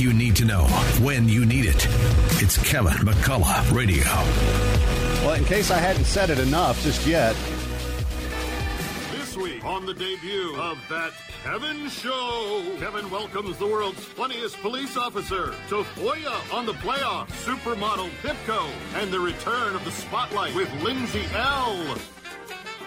you need to know when you need it. It's Kevin McCullough Radio. Well, in case I hadn't said it enough just yet, This week on the debut of That Kevin Show, Kevin welcomes the world's funniest police officer Tafoya on the playoff, supermodel Pipko, and the return of the spotlight with Lindsay L.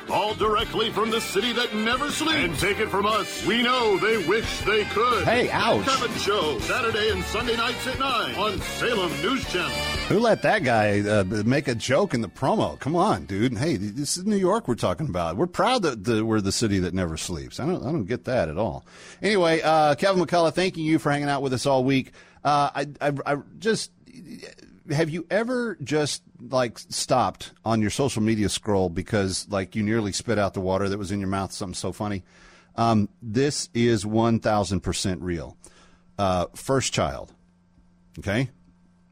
All directly from the city that never sleeps. And take it from us, we know they wish they could. Hey, ouch. Kevin Show, Saturday and Sunday nights at 9 on Salem News Channel. who let that guy uh, make a joke in the promo? Come on, dude. Hey, this is New York we're talking about. We're proud that the, we're the city that never sleeps. I don't, I don't get that at all. Anyway, uh, Kevin McCullough, thanking you for hanging out with us all week. Uh, I, I, I just have you ever just like stopped on your social media scroll because like you nearly spit out the water that was in your mouth? Something so funny. Um, this is one thousand percent real. Uh, first child. Okay,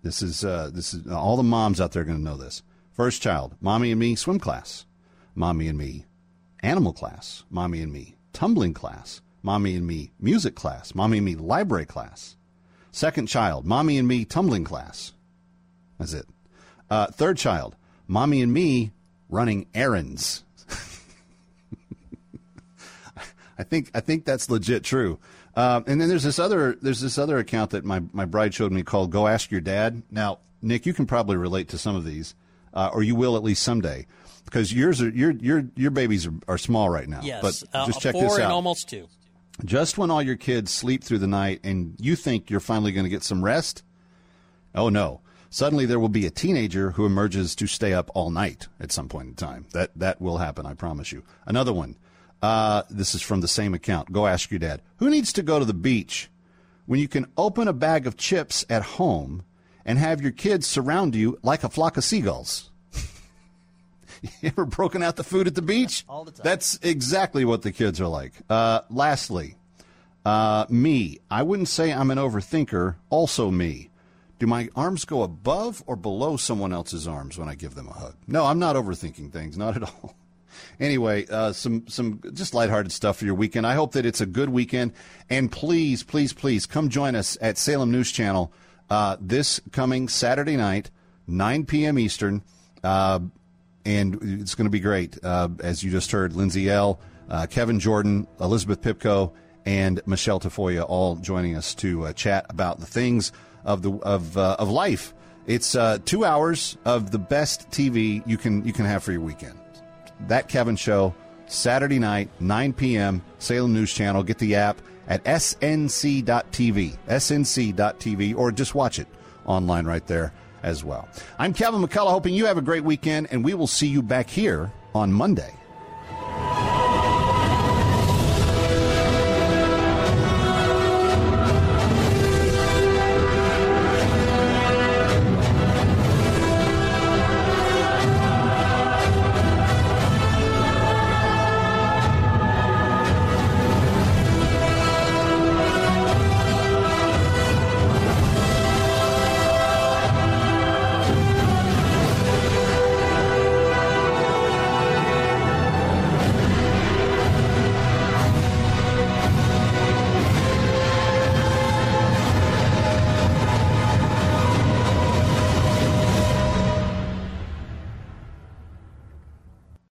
this is uh, this is all the moms out there are going to know this. First child, mommy and me swim class, mommy and me animal class, mommy and me tumbling class, mommy and me music class, mommy and me library class. Second child, mommy and me tumbling class. That's it. Uh, third child, mommy and me running errands. I think I think that's legit true. Um, and then there's this other there's this other account that my my bride showed me called "Go Ask Your Dad." Now, Nick, you can probably relate to some of these, uh, or you will at least someday, because yours are your your your babies are, are small right now. Yes, but uh, just check four this and out. almost two. Just when all your kids sleep through the night and you think you're finally going to get some rest, oh no. Suddenly there will be a teenager who emerges to stay up all night at some point in time. That that will happen, I promise you. Another one. Uh, this is from the same account. Go ask your dad. Who needs to go to the beach when you can open a bag of chips at home and have your kids surround you like a flock of seagulls? you ever broken out the food at the beach? All the time. That's exactly what the kids are like. Uh, lastly, uh, me. I wouldn't say I'm an overthinker. Also, me. Do my arms go above or below someone else's arms when I give them a hug? No, I'm not overthinking things. Not at all. Anyway, uh, some some just lighthearted stuff for your weekend. I hope that it's a good weekend. And please, please, please come join us at Salem News Channel uh, this coming Saturday night, 9 p.m. Eastern. Uh, and it's going to be great. Uh, as you just heard, Lindsay L., uh, Kevin Jordan, Elizabeth Pipko, and Michelle Tafoya all joining us to uh, chat about the things of the of uh, of life. It's uh, two hours of the best TV you can you can have for your weekend. That Kevin Show, Saturday night, 9 p.m., Salem News Channel. Get the app at snc.tv, snc.tv, or just watch it online right there as well. I'm Kevin McCullough, hoping you have a great weekend, and we will see you back here on Monday.